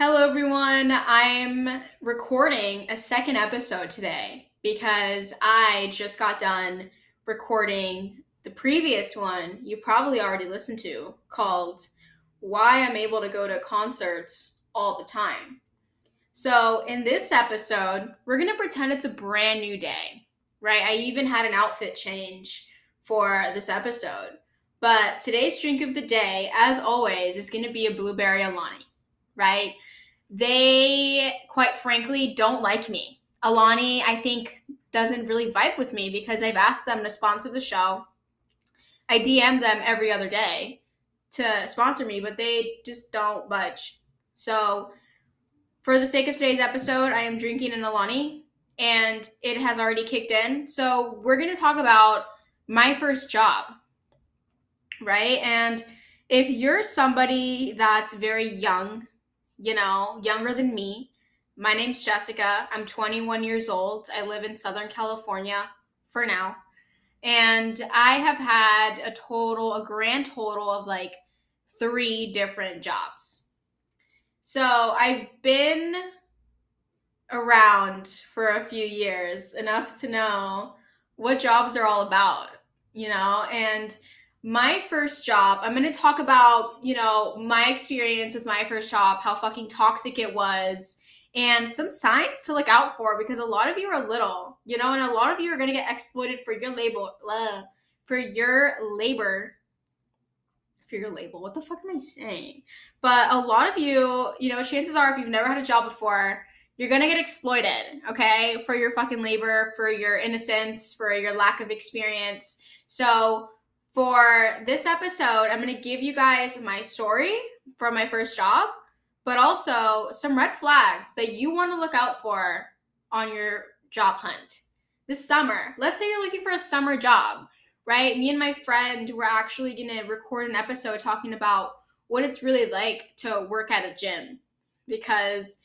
Hello, everyone. I'm recording a second episode today because I just got done recording the previous one you probably already listened to called Why I'm Able to Go to Concerts All the Time. So, in this episode, we're going to pretend it's a brand new day, right? I even had an outfit change for this episode. But today's drink of the day, as always, is going to be a blueberry Alani, right? They quite frankly don't like me. Alani, I think, doesn't really vibe with me because I've asked them to sponsor the show. I DM them every other day to sponsor me, but they just don't budge. So, for the sake of today's episode, I am drinking an Alani and it has already kicked in. So, we're going to talk about my first job, right? And if you're somebody that's very young, you know, younger than me. My name's Jessica. I'm 21 years old. I live in Southern California for now. And I have had a total, a grand total of like three different jobs. So I've been around for a few years, enough to know what jobs are all about, you know, and my first job, I'm going to talk about, you know, my experience with my first job, how fucking toxic it was, and some signs to look out for because a lot of you are little, you know, and a lot of you are going to get exploited for your label, uh, for your labor, for your label. What the fuck am I saying? But a lot of you, you know, chances are if you've never had a job before, you're gonna get exploited, okay, for your fucking labor, for your innocence, for your lack of experience. So for this episode, I'm going to give you guys my story from my first job, but also some red flags that you want to look out for on your job hunt this summer. Let's say you're looking for a summer job, right? Me and my friend were actually going to record an episode talking about what it's really like to work at a gym because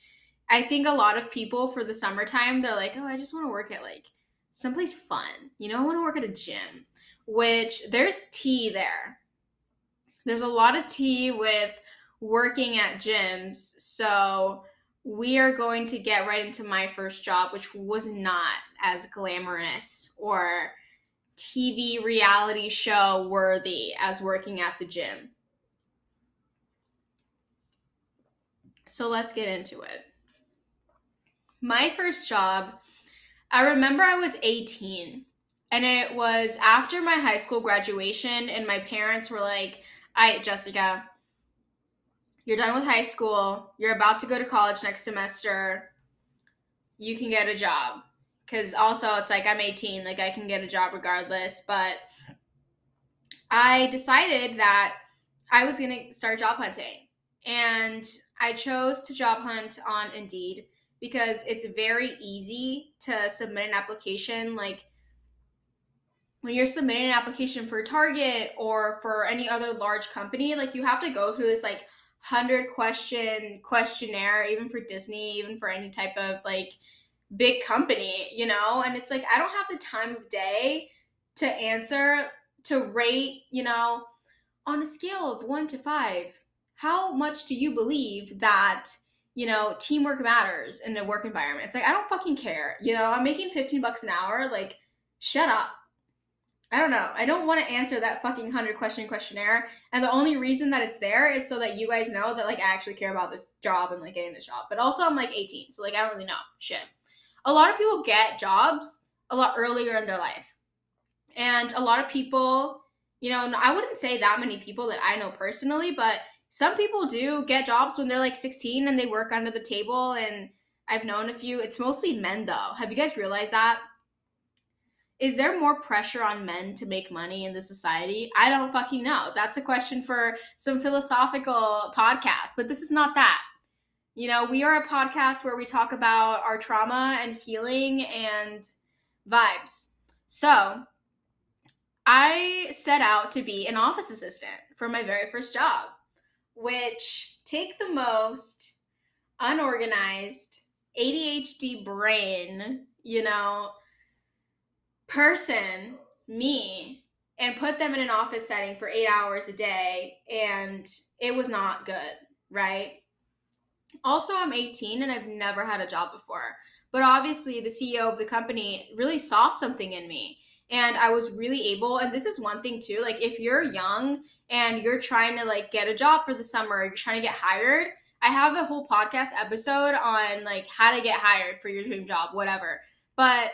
I think a lot of people for the summertime, they're like, oh, I just want to work at like someplace fun. You know, I want to work at a gym which there's tea there. There's a lot of tea with working at gyms. So we are going to get right into my first job, which was not as glamorous or TV reality show worthy as working at the gym. So let's get into it. My first job, I remember I was 18 and it was after my high school graduation, and my parents were like, I, Jessica, you're done with high school. You're about to go to college next semester. You can get a job. Because also, it's like I'm 18, like I can get a job regardless. But I decided that I was going to start job hunting. And I chose to job hunt on Indeed because it's very easy to submit an application. Like, when you're submitting an application for Target or for any other large company, like you have to go through this like hundred question questionnaire, even for Disney, even for any type of like big company, you know? And it's like I don't have the time of day to answer, to rate, you know, on a scale of one to five, how much do you believe that, you know, teamwork matters in a work environment? It's like I don't fucking care. You know, I'm making 15 bucks an hour, like shut up I don't know. I don't want to answer that fucking 100 question questionnaire. And the only reason that it's there is so that you guys know that, like, I actually care about this job and, like, getting this job. But also, I'm, like, 18. So, like, I don't really know. Shit. A lot of people get jobs a lot earlier in their life. And a lot of people, you know, I wouldn't say that many people that I know personally, but some people do get jobs when they're, like, 16 and they work under the table. And I've known a few. It's mostly men, though. Have you guys realized that? Is there more pressure on men to make money in the society? I don't fucking know. That's a question for some philosophical podcast, but this is not that. You know, we are a podcast where we talk about our trauma and healing and vibes. So, I set out to be an office assistant for my very first job, which take the most unorganized ADHD brain, you know, person, me, and put them in an office setting for eight hours a day, and it was not good, right? Also, I'm 18 and I've never had a job before. But obviously, the CEO of the company really saw something in me. And I was really able, and this is one thing too, like if you're young and you're trying to like get a job for the summer, you're trying to get hired, I have a whole podcast episode on like how to get hired for your dream job, whatever. But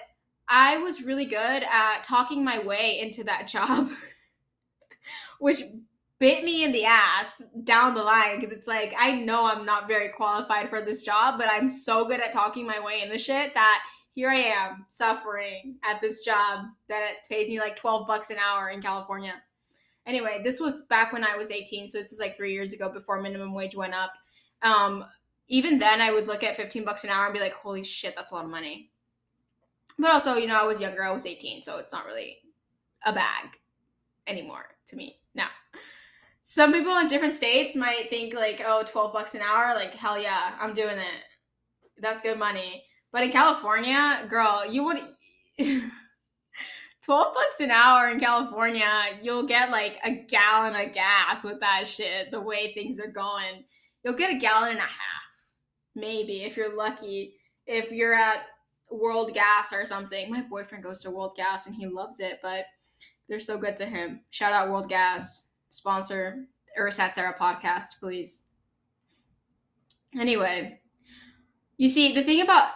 I was really good at talking my way into that job, which bit me in the ass down the line because it's like I know I'm not very qualified for this job, but I'm so good at talking my way into shit that here I am suffering at this job that pays me like 12 bucks an hour in California. Anyway, this was back when I was 18, so this is like three years ago before minimum wage went up. Um, even then, I would look at 15 bucks an hour and be like, holy shit, that's a lot of money. But also, you know, I was younger, I was 18, so it's not really a bag anymore to me now. Some people in different states might think like, oh, 12 bucks an hour, like, hell yeah, I'm doing it. That's good money. But in California, girl, you would 12 bucks an hour in California, you'll get like a gallon of gas with that shit, the way things are going. You'll get a gallon and a half, maybe, if you're lucky. If you're at World Gas or something. My boyfriend goes to World Gas and he loves it, but they're so good to him. Shout out World Gas, sponsor Ursat Sarah podcast, please. Anyway, you see, the thing about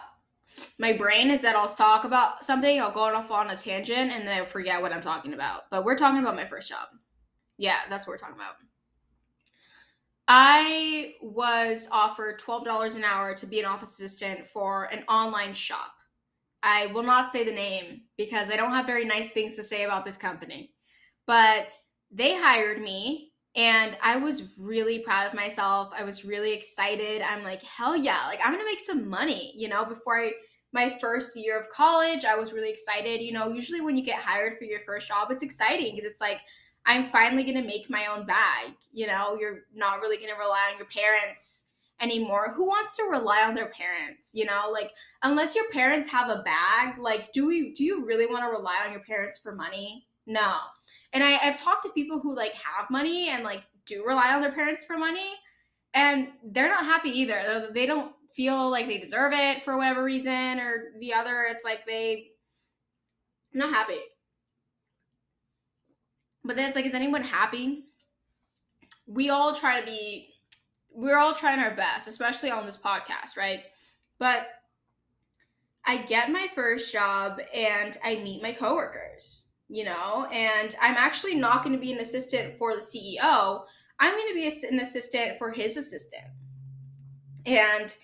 my brain is that I'll talk about something, I'll go off on a tangent, and then I forget what I'm talking about. But we're talking about my first job. Yeah, that's what we're talking about. I was offered $12 an hour to be an office assistant for an online shop. I will not say the name because I don't have very nice things to say about this company. But they hired me and I was really proud of myself. I was really excited. I'm like, hell yeah, like I'm gonna make some money, you know, before I my first year of college, I was really excited. You know, usually when you get hired for your first job, it's exciting because it's like, I'm finally gonna make my own bag. You know, you're not really gonna rely on your parents anymore. Who wants to rely on their parents? You know, like unless your parents have a bag, like do you do you really want to rely on your parents for money? No. And I, I've talked to people who like have money and like do rely on their parents for money, and they're not happy either. They don't feel like they deserve it for whatever reason or the other. It's like they not happy. But then it's like, is anyone happy? We all try to be, we're all trying our best, especially on this podcast, right? But I get my first job and I meet my coworkers you know, and I'm actually not going to be an assistant for the CEO. I'm going to be an assistant for his assistant. And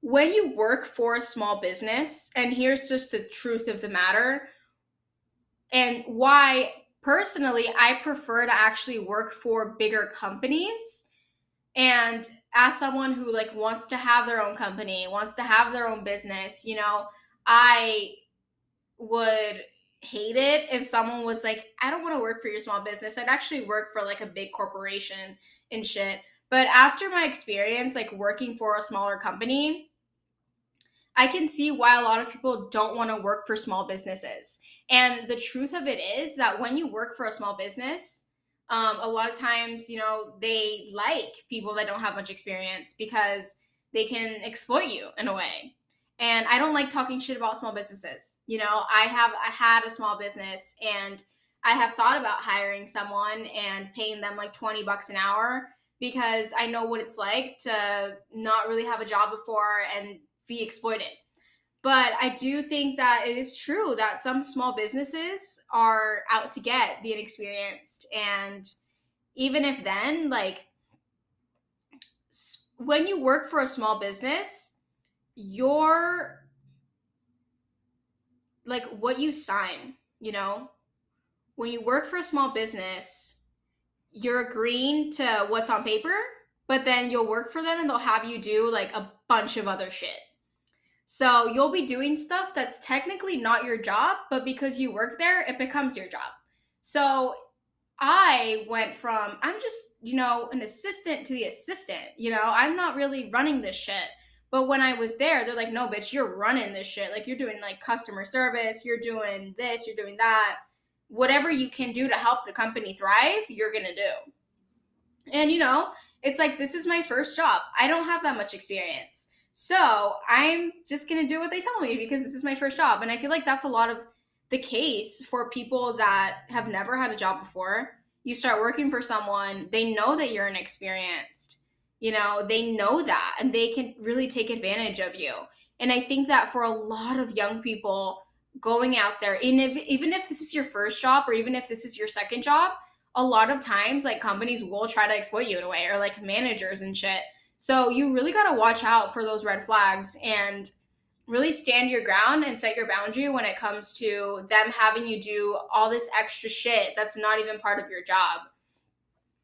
when you work for a small business, and here's just the truth of the matter, and why personally I prefer to actually work for bigger companies. And as someone who like wants to have their own company, wants to have their own business, you know, I would hate it if someone was like, I don't want to work for your small business. I'd actually work for like a big corporation and shit. But after my experience, like working for a smaller company, I can see why a lot of people don't want to work for small businesses. And the truth of it is that when you work for a small business, um, a lot of times, you know, they like people that don't have much experience because they can exploit you in a way and I don't like talking shit about small businesses. You know, I have I had a small business and I have thought about hiring someone and paying them like 20 bucks an hour because I know what it's like to not really have a job before and be exploited. But I do think that it is true that some small businesses are out to get the inexperienced. And even if then, like, when you work for a small business, your like what you sign, you know, when you work for a small business, you're agreeing to what's on paper, but then you'll work for them and they'll have you do like a bunch of other shit. So you'll be doing stuff that's technically not your job, but because you work there, it becomes your job. So I went from, I'm just, you know, an assistant to the assistant. You know, I'm not really running this shit. But when I was there, they're like, no, bitch, you're running this shit. Like, you're doing like customer service, you're doing this, you're doing that. Whatever you can do to help the company thrive, you're going to do. And, you know, It's like, this is my first job. I don't have that much experience. So I'm just going to do what they tell me because this is my first job. And I feel like that's a lot of the case for people that have never had a job before. You start working for someone, they know that you're inexperienced. You know, they know that and they can really take advantage of you. And I think that for a lot of young people going out there, and if, even if this is your first job or even if this is your second job, a lot of times like companies will try to exploit you in a way or like managers and shit. So you really got to watch out for those red flags and really stand your ground and set your boundary when it comes to them having you do all this extra shit that's not even part of your job.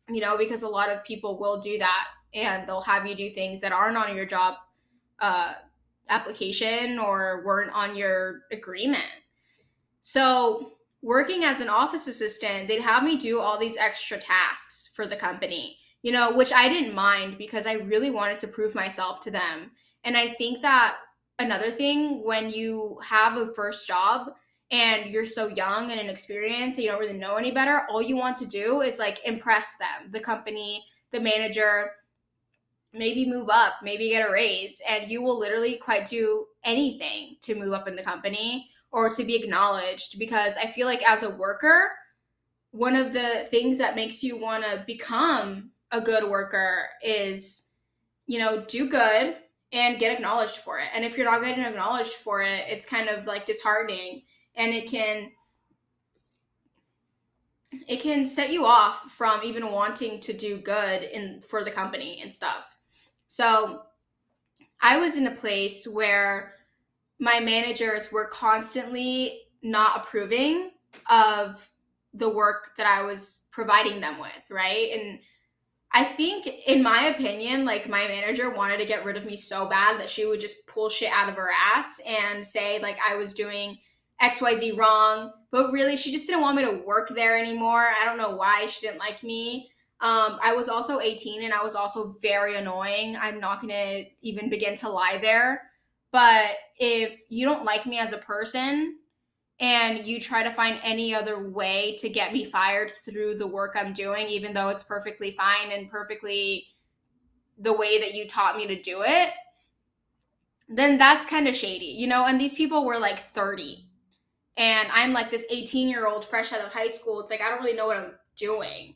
You know, because a lot of people will do that and they'll have you do things that aren't on your job uh, application or weren't on your agreement. So, working as an office assistant, they'd have me do all these extra tasks for the company, you know, which I didn't mind because I really wanted to prove myself to them. And I think that another thing when you have a first job and you're so young and inexperienced and you don't really know any better, all you want to do is like impress them, the company, the manager, maybe move up, maybe get a raise, and you will literally quite do anything to move up in the company or to be acknowledged because I feel like as a worker, one of the things that makes you want to become a good worker is you know, do good and get acknowledged for it. And if you're not getting acknowledged for it, it's kind of like disheartening and it can it can set you off from even wanting to do good in for the company and stuff. So I was in a place where my managers were constantly not approving of the work that I was providing them with, right? And I think, in my opinion, like my manager wanted to get rid of me so bad that she would just pull shit out of her ass and say, like, I was doing XYZ wrong. But really, she just didn't want me to work there anymore. I don't know why she didn't like me. Um, I was also 18 and I was also very annoying. I'm not going to even begin to lie there. But if you don't like me as a person, and you try to find any other way to get me fired through the work I'm doing, even though it's perfectly fine and perfectly the way that you taught me to do it, then that's kind of shady, you know? And these people were like 30. And I'm like this 18 year old fresh out of high school. It's like, I don't really know what I'm doing,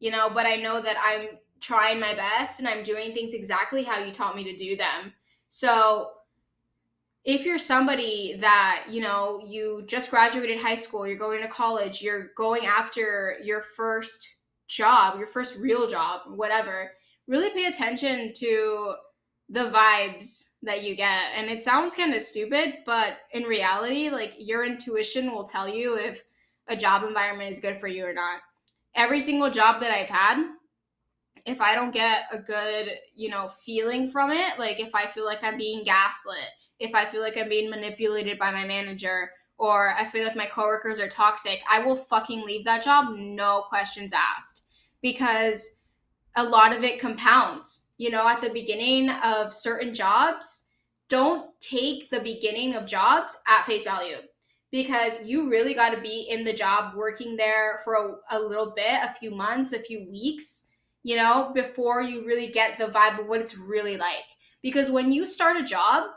you know? But I know that I'm trying my best and I'm doing things exactly how you taught me to do them. So if you're somebody that you know you just graduated high school you're going to college you're going after your first job your first real job whatever really pay attention to the vibes that you get. And it sounds kind of stupid but in reality like your intuition will tell you if a job environment is good for you or not. Every single job that i've had if i don't get a good you know feeling from it like if i feel like i'm being gaslit if I feel like I'm being manipulated by my manager or I feel like my coworkers are toxic, I will fucking leave that job, no questions asked. Because a lot of it compounds. You know, at the beginning of certain jobs, don't take the beginning of jobs at face value because you really got to be in the job working there for a, a, little bit, a few months, a few weeks, you know, before you really get the vibe of what it's really like. Because when you start a job,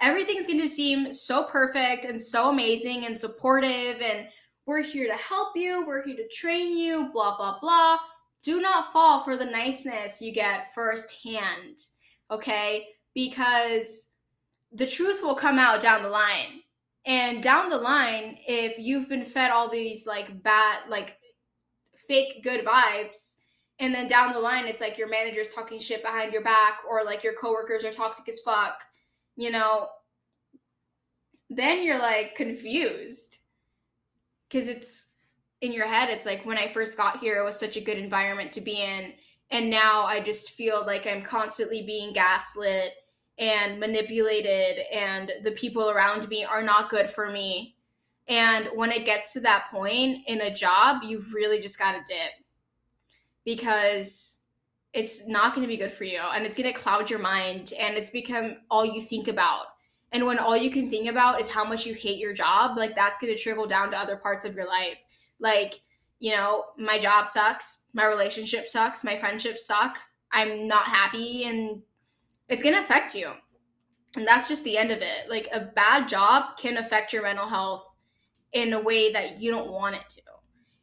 everything's going to seem so perfect and so amazing and supportive and we're here to help you, we're here to train you, blah, blah, blah. Do not fall for the niceness you get firsthand, okay? Because the truth will come out down the line. And down the line, if you've been fed all these like bad, like fake good vibes, and then down the line, it's like your manager's talking shit behind your back, or like your coworkers are toxic as fuck, you know, then you're like confused because it's in your head. It's like when I first got here, it was such a good environment to be in. And now I just feel like I'm constantly being gaslit and manipulated, and the people around me are not good for me. And when it gets to that point in a job, you've really just got to dip because it's not going to be good for you and it's going to cloud your mind and it's become all you think about and when all you can think about is how much you hate your job like that's going to trickle down to other parts of your life like you know, my job sucks, my relationship sucks, my friendships suck, I'm not happy, and it's gonna affect you. And that's just the end of it. Like a bad job can affect your mental health in a way that you don't want it to.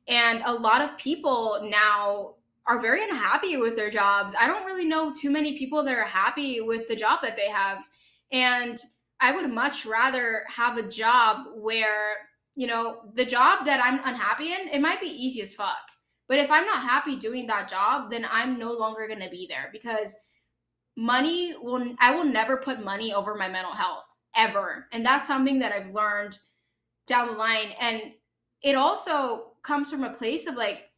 And a lot of people now are very unhappy with their jobs. I don't really know too many people that are happy with the job that they have. And I would much rather have a job where, you know, the job that I'm unhappy in, it might be easy as fuck. But if I'm not happy doing that job, then I'm no longer going to be there because money will I will never put money over my mental health ever. And that's something that I've learned down the line and it also comes from a place of like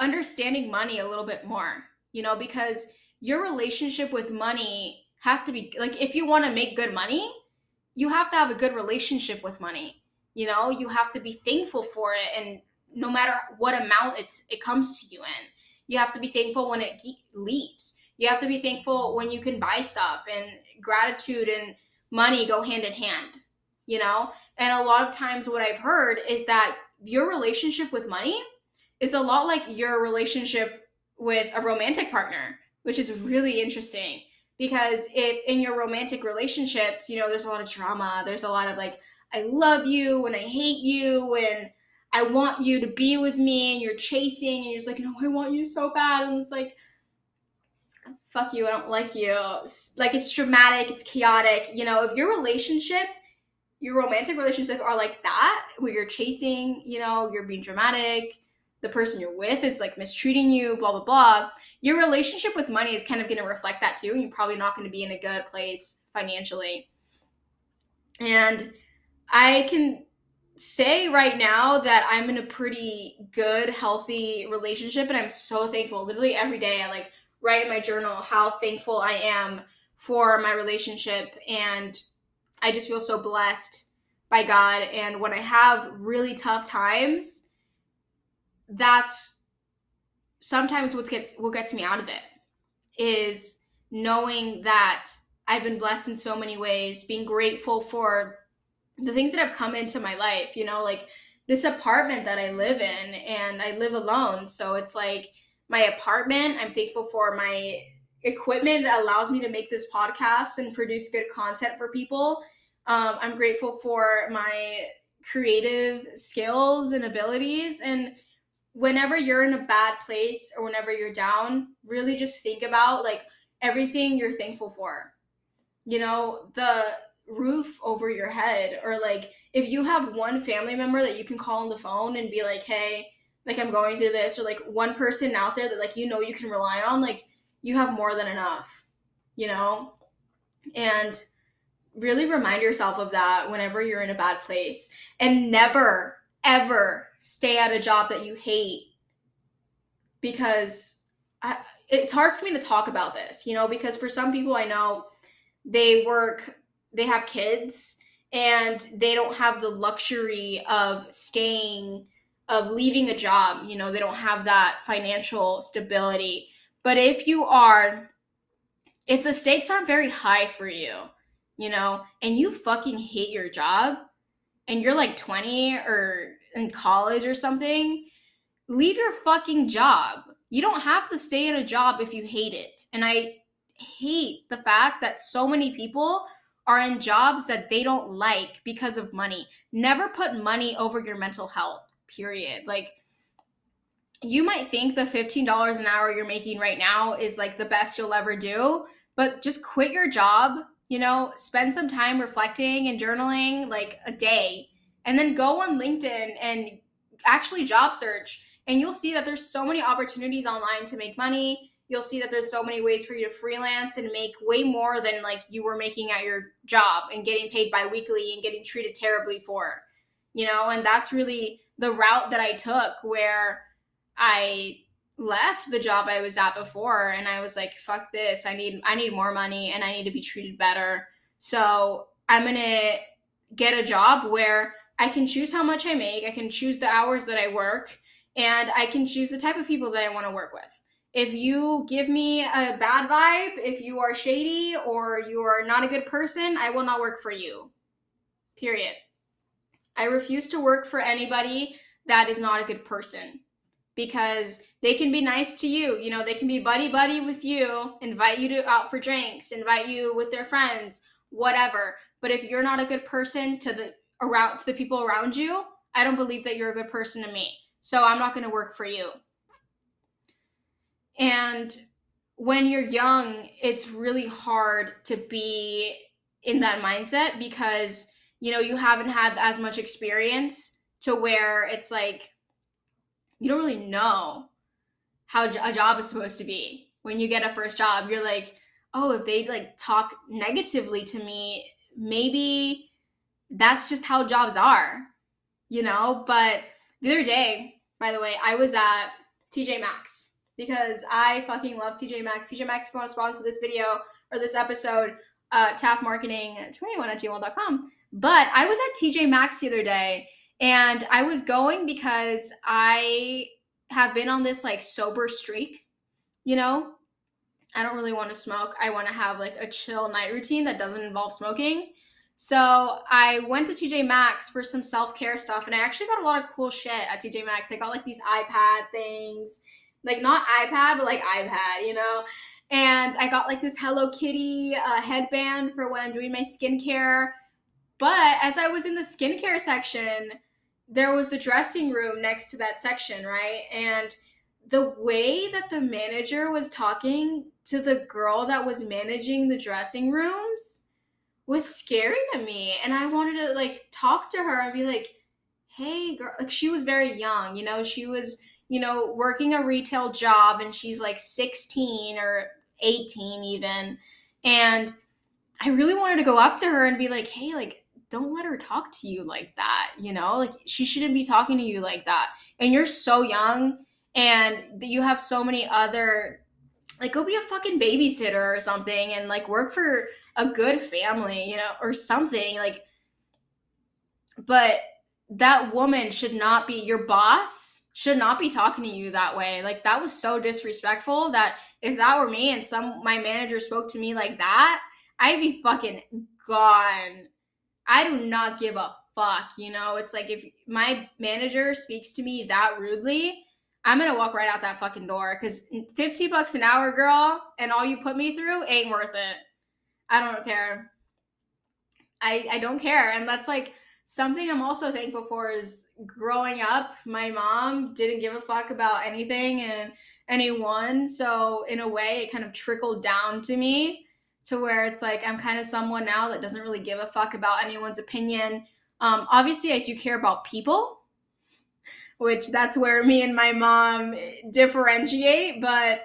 understanding money a little bit more, you know, because your relationship with money has to be like if you want to make good money, you have to have a good relationship with money. You know, you have to be thankful for it and no matter what amount it's it comes to you in. You have to be thankful when it leaves. You have to be thankful when you can buy stuff and gratitude and money go hand in hand, you know? And a lot of times what I've heard is that your relationship with money is a lot like your relationship with a romantic partner, which is really interesting because if in your romantic relationships, you know, there's a lot of drama, there's a lot of like, I love you and I hate you and I want you to be with me and you're chasing and you're just like, no, I want you so bad. And it's like, fuck you, I don't like you. Like it's dramatic, it's chaotic. You know, if your relationship, your romantic relationship are like that, where you're chasing, you know, you're being dramatic, the person you're with is like mistreating you, blah, blah, blah, your relationship with money is kind of going to reflect that too. And you're probably not going to be in a good place financially. And I can say right now that I'm in a pretty good, healthy relationship. And I'm so thankful. Literally every day, I like write in my journal how thankful I am for my relationship. And I just feel so blessed by God. And when I have really tough times, that's sometimes what gets what gets me out of it is knowing that I've been blessed in so many ways, being grateful for the things that have come into my life, you know, like this apartment that I live in and I live alone. So it's like my apartment, I'm thankful for my equipment that allows me to make this podcast and produce good content for people. Um, I'm grateful for my creative skills and abilities and whenever you're in a bad place or whenever you're down, really just think about like everything you're thankful for. You know, the roof over your head, or like if you have one family member that you can call on the phone and be like, hey, like I'm going through this, or like one person out there that like you know you can rely on, like you have more than enough, you know? And really remind yourself of that whenever you're in a bad place and never, ever stay at a job that you hate because I, it's hard for me to talk about this, you know, because for some people I know they work, they have kids and they don't have the luxury of staying of leaving a job, you know, they don't have that financial stability. But if you are if the stakes aren't very high for you, you know, and you fucking hate your job and you're like 20 or in college or something, leave your fucking job. You don't have to stay in a job if you hate it. And I hate the fact that so many people are in jobs that they don't like because of money. Never put money over your mental health, period. Like, you might think the $15 an hour you're making right now is like the best you'll ever do, but just quit your job, you know, spend some time reflecting and journaling like a day and then go on LinkedIn and actually job search and you'll see that there's so many opportunities online to make money. You'll see that there's so many ways for you to freelance and make way more than like you were making at your job and getting paid biweekly and getting treated terribly for. You know, and that's really the route that I took where I left the job I was at before and I was like fuck this. I need I need more money and I need to be treated better. So, I'm going to get a job where I can choose how much I make, I can choose the hours that I work, and I can choose the type of people that I want to work with. If you give me a bad vibe, if you are shady or you are not a good person, I will not work for you. Period. I refuse to work for anybody that is not a good person because they can be nice to you. You know, they can be buddy buddy with you, invite you to out for drinks, invite you with their friends, whatever. But if you're not a good person to the around to the people around you, I don't believe that you're a good person to me. So I'm not going to work for you. And when you're young, it's really hard to be in that mindset because you know you haven't had as much experience to where it's like you don't really know how a job is supposed to be. When you get a first job you're like oh if they like talk negatively to me maybe that's just how jobs are you know? But the other day by the way i was at tj maxx because i fucking love tj maxx. Tj maxx if you want to sponsor this video or this episode uh, taftmarketing21 at gmail.com but I was at TJ Maxx the other day and I was going because I have been on this like sober streak, you know? I don't really want to smoke. I want to have like a chill night routine that doesn't involve smoking. So I went to TJ Maxx for some self care stuff, and I actually got a lot of cool shit at TJ Maxx. I got like these iPad things, like not iPad, but like iPad, you know. And I got like this Hello Kitty uh, headband for when I'm doing my skincare. But as I was in the skincare section, there was the dressing room next to that section, right? And the way that the manager was talking to the girl that was managing the dressing rooms was scary to me. And I wanted to like talk to her and be like, hey, girl, like she was very young, you know, she was, you know, working a retail job and she's like 16 or 18 even. And I really wanted to go up to her and be like, hey, like, don't let her talk to you like that, you know? Like she shouldn't be talking to you like that. And you're so young and you have so many other like go be a fucking babysitter or something and like work for a good family, you know, or something like but that woman should not be your boss should not be talking to you that way. Like that was so disrespectful that if that were me and some my manager spoke to me like that, I'd be fucking gone I do not give a fuck. You know, it's like if my manager speaks to me that rudely, I'm gonna walk right out that fucking door because 50 bucks an hour, girl, and all you put me through ain't worth it. I don't care. I I don't care, and that's like something I'm also thankful for is growing up. My mom didn't give a fuck about anything and anyone, so in a way, it kind of trickled down to me to where it's like I'm kind of someone now that doesn't really give a fuck about anyone's opinion. Um, obviously, I do care about people, which that's where me and my mom differentiate, but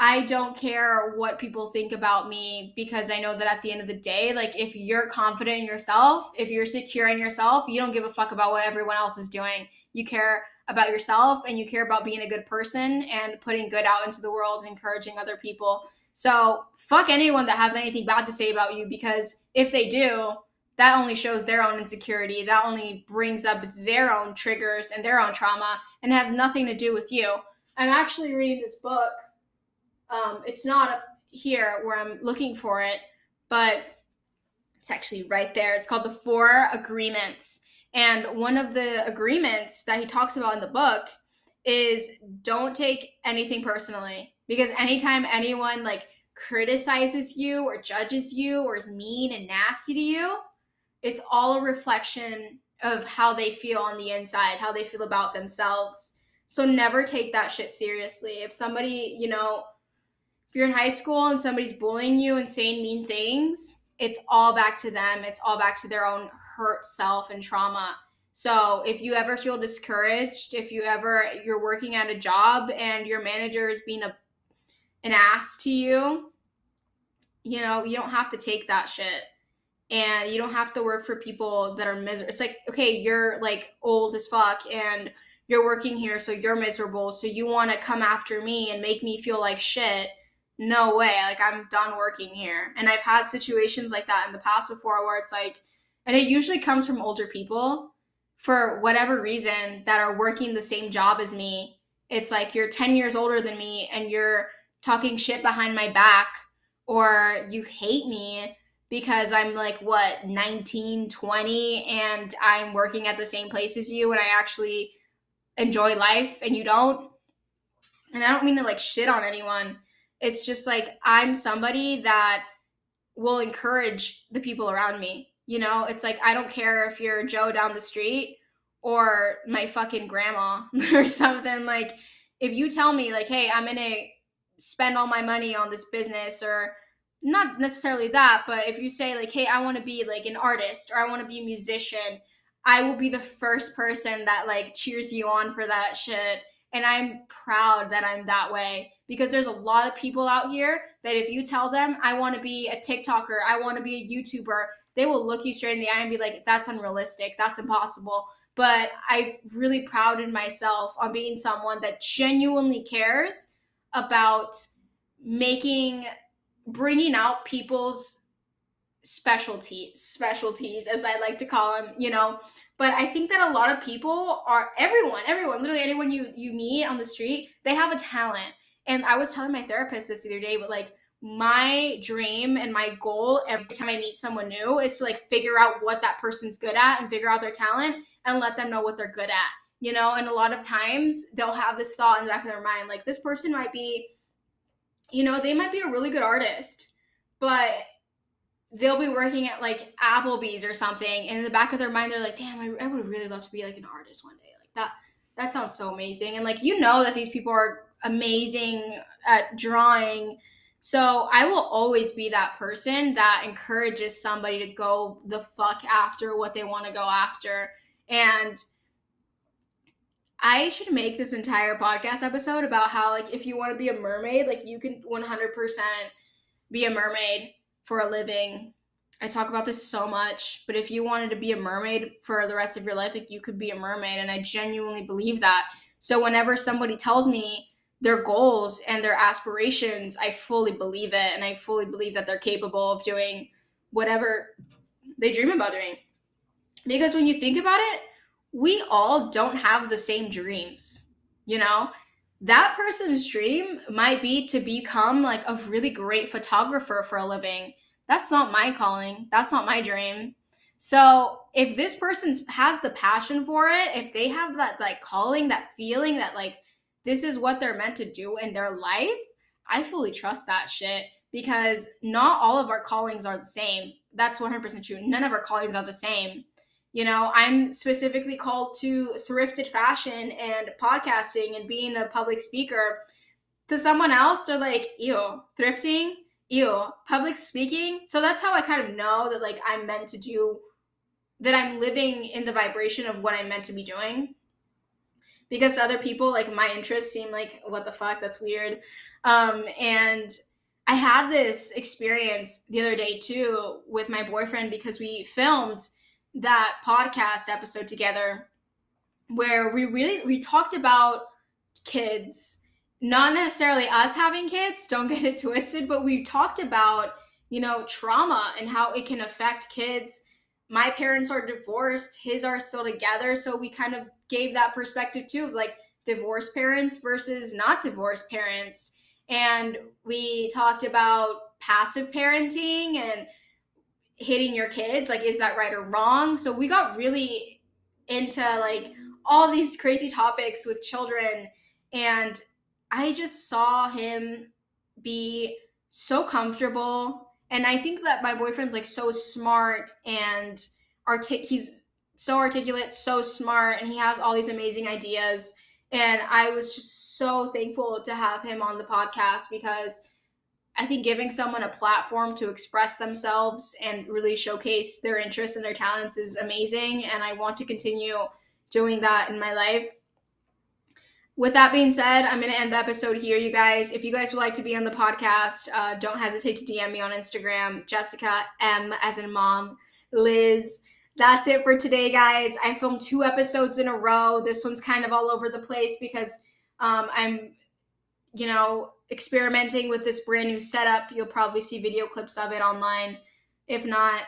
I don't care what people think about me because I know that at the end of the day, like if you're confident in yourself, if you're secure in yourself, you don't give a fuck about what everyone else is doing. You care about yourself and you care about being a good person and putting good out into the world and encouraging other people. So fuck anyone that has anything bad to say about you because if they do, that only shows their own insecurity. That only brings up their own triggers and their own trauma and has nothing to do with you. I'm actually reading this book. Um, it's not here where I'm looking for it, but it's actually right there. It's called The Four Agreements. And one of the agreements that he talks about in the book is don't take anything personally because anytime anyone like criticizes you or judges you or is mean and nasty to you, it's all a reflection of how they feel on the inside, how they feel about themselves. So never take that shit seriously. If somebody, you know, if you're in high school and somebody's bullying you and saying mean things, it's all back to them. It's all back to their own hurt self and trauma. So if you ever feel discouraged, if you ever you're working at a job and your manager is being a an ass to you, you know, you don't have to take that shit. And you don't have to work for people that are miserable. It's like, okay, you're like old as fuck and you're working here, so you're miserable. So you want to come after me and make me feel like shit. No way. Like, I'm done working here. And I've had situations like that in the past before where it's like, and it usually comes from older people for whatever reason that are working the same job as me. It's like you're 10 years older than me and you're talking shit behind my back or you hate me because I'm like what 19, 20 and I'm working at the same place as you and I actually enjoy life and you don't. And I don't mean to like shit on anyone. It's just like I'm somebody that will encourage the people around me. You know, it's like I don't care if you're Joe down the street or my fucking grandma or something. Like, if you tell me, like, hey, I'm gonna spend all my money on this business or not necessarily that, but if you say, like, hey, I wanna be like an artist or I wanna be a musician, I will be the first person that like cheers you on for that shit. And I'm proud that I'm that way because there's a lot of people out here that if you tell them I want to be a TikToker, I want to be a YouTuber, they will look you straight in the eye and be like, that's unrealistic, that's impossible. But I've really prouded myself on being someone that genuinely cares about making, bringing out people's specialties, specialties, as I like to call them, you know. But I think that a lot of people are everyone, everyone, literally anyone you you meet on the street, they have a talent and I was telling my therapist this the other day, but like my dream and my goal every time I meet someone new is to like figure out what that person's good at and figure out their talent and let them know what they're good at. You know, and a lot of times they'll have this thought in the back of their mind like this person might be you know, they might be a really good artist, but they'll be working at like Applebee's or something and in the back of their mind they're like, "Damn, I, I would really love to be like an artist one day." Like that that sounds so amazing. And like you know that these people are amazing at drawing. So I will always be that person that encourages somebody to go the fuck after what they want to go after. And I should make this entire podcast episode about how like if you want to be a mermaid, like you can 100% be a mermaid for a living. I talk about this so much, but if you wanted to be a mermaid for the rest of your life, like you could be a mermaid and I genuinely believe that. So whenever somebody tells me their goals and their aspirations, I fully believe it. And I fully believe that they're capable of doing whatever they dream about doing. Because when you think about it, we all don't have the same dreams. You know, that person's dream might be to become like a really great photographer for a living. That's not my calling. That's not my dream. So if this person has the passion for it, if they have that like calling, that feeling that like this is what they're meant to do in their life, I fully trust that shit because not all of our callings are the same. That's 100% true. None of our callings are the same. You know, I'm specifically called to thrifted fashion and podcasting and being a public speaker. To someone else, they're like, ew, thrifting, ew, public speaking. So that's how I kind of know that like I'm meant to do that I'm living in the vibration of what I'm meant to be doing because to other people like my interests seem like what the fuck that's weird um and i had this experience the other day too with my boyfriend because we filmed that podcast episode together where we really we talked about kids not necessarily us having kids don't get it twisted but we talked about you know trauma and how it can affect kids my parents are divorced, his are still together. So we kind of gave that perspective too of like divorced parents versus not divorced parents. And we talked about passive parenting and hitting your kids. Like, is that right or wrong? So we got really into like all these crazy topics with children. And I just saw him be so comfortable and I think that my boyfriend's like so smart and artic he's so articulate, so smart, and he has all these amazing ideas. And I was just so thankful to have him on the podcast because I think giving someone a platform to express themselves and really showcase their interests and their talents is amazing. And I want to continue doing that in my life with that being said, I'm going to end the episode here, you guys. If you guys would like to be on the podcast, uh, don't hesitate to DM me on Instagram, Jessica M as in mom, Liz. That's it for today, guys. I filmed two episodes in a row. This one's kind of all over the place because um, I'm, you know, experimenting with this brand new setup. You'll probably see video clips of it online. If not,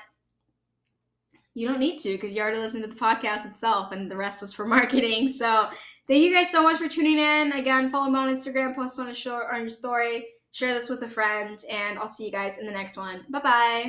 you don't need to because you already listened to the podcast itself and the rest was for marketing. So, Thank you guys so much for tuning in. Again, follow me on Instagram, post on a short on your story, share this with a friend, and I'll see you guys in the next one. Bye bye.